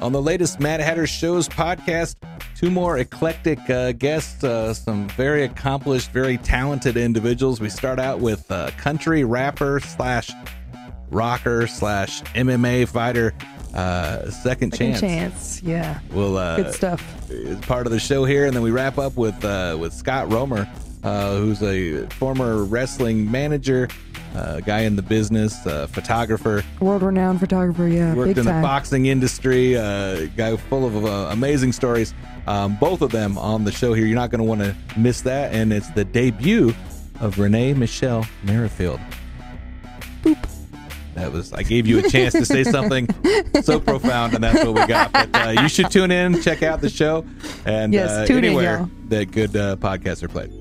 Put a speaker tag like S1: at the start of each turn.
S1: on the latest Mad Hatter Shows podcast. Two more eclectic uh, guests, uh, some very accomplished, very talented individuals. We start out with uh, country rapper slash rocker slash MMA fighter, uh, Second,
S2: Second
S1: Chance.
S2: chance. Yeah.
S1: We'll uh,
S2: Good stuff.
S1: is part of the show here, and then we wrap up with uh, with Scott Romer, uh, who's a former wrestling manager, uh, guy in the business, uh, photographer,
S2: World renowned photographer. Yeah.
S1: worked in
S2: time.
S1: the boxing industry, uh, guy full of uh, amazing stories. Um, both of them on the show here. You're not going to want to miss that, and it's the debut of Renee Michelle Merrifield.
S2: Boop.
S1: That was I gave you a chance to say something so profound, and that's what we got. But uh, you should tune in, check out the show, and
S2: Yes,
S1: uh,
S2: in,
S1: anywhere
S2: y'all.
S1: that good uh, podcasts are played.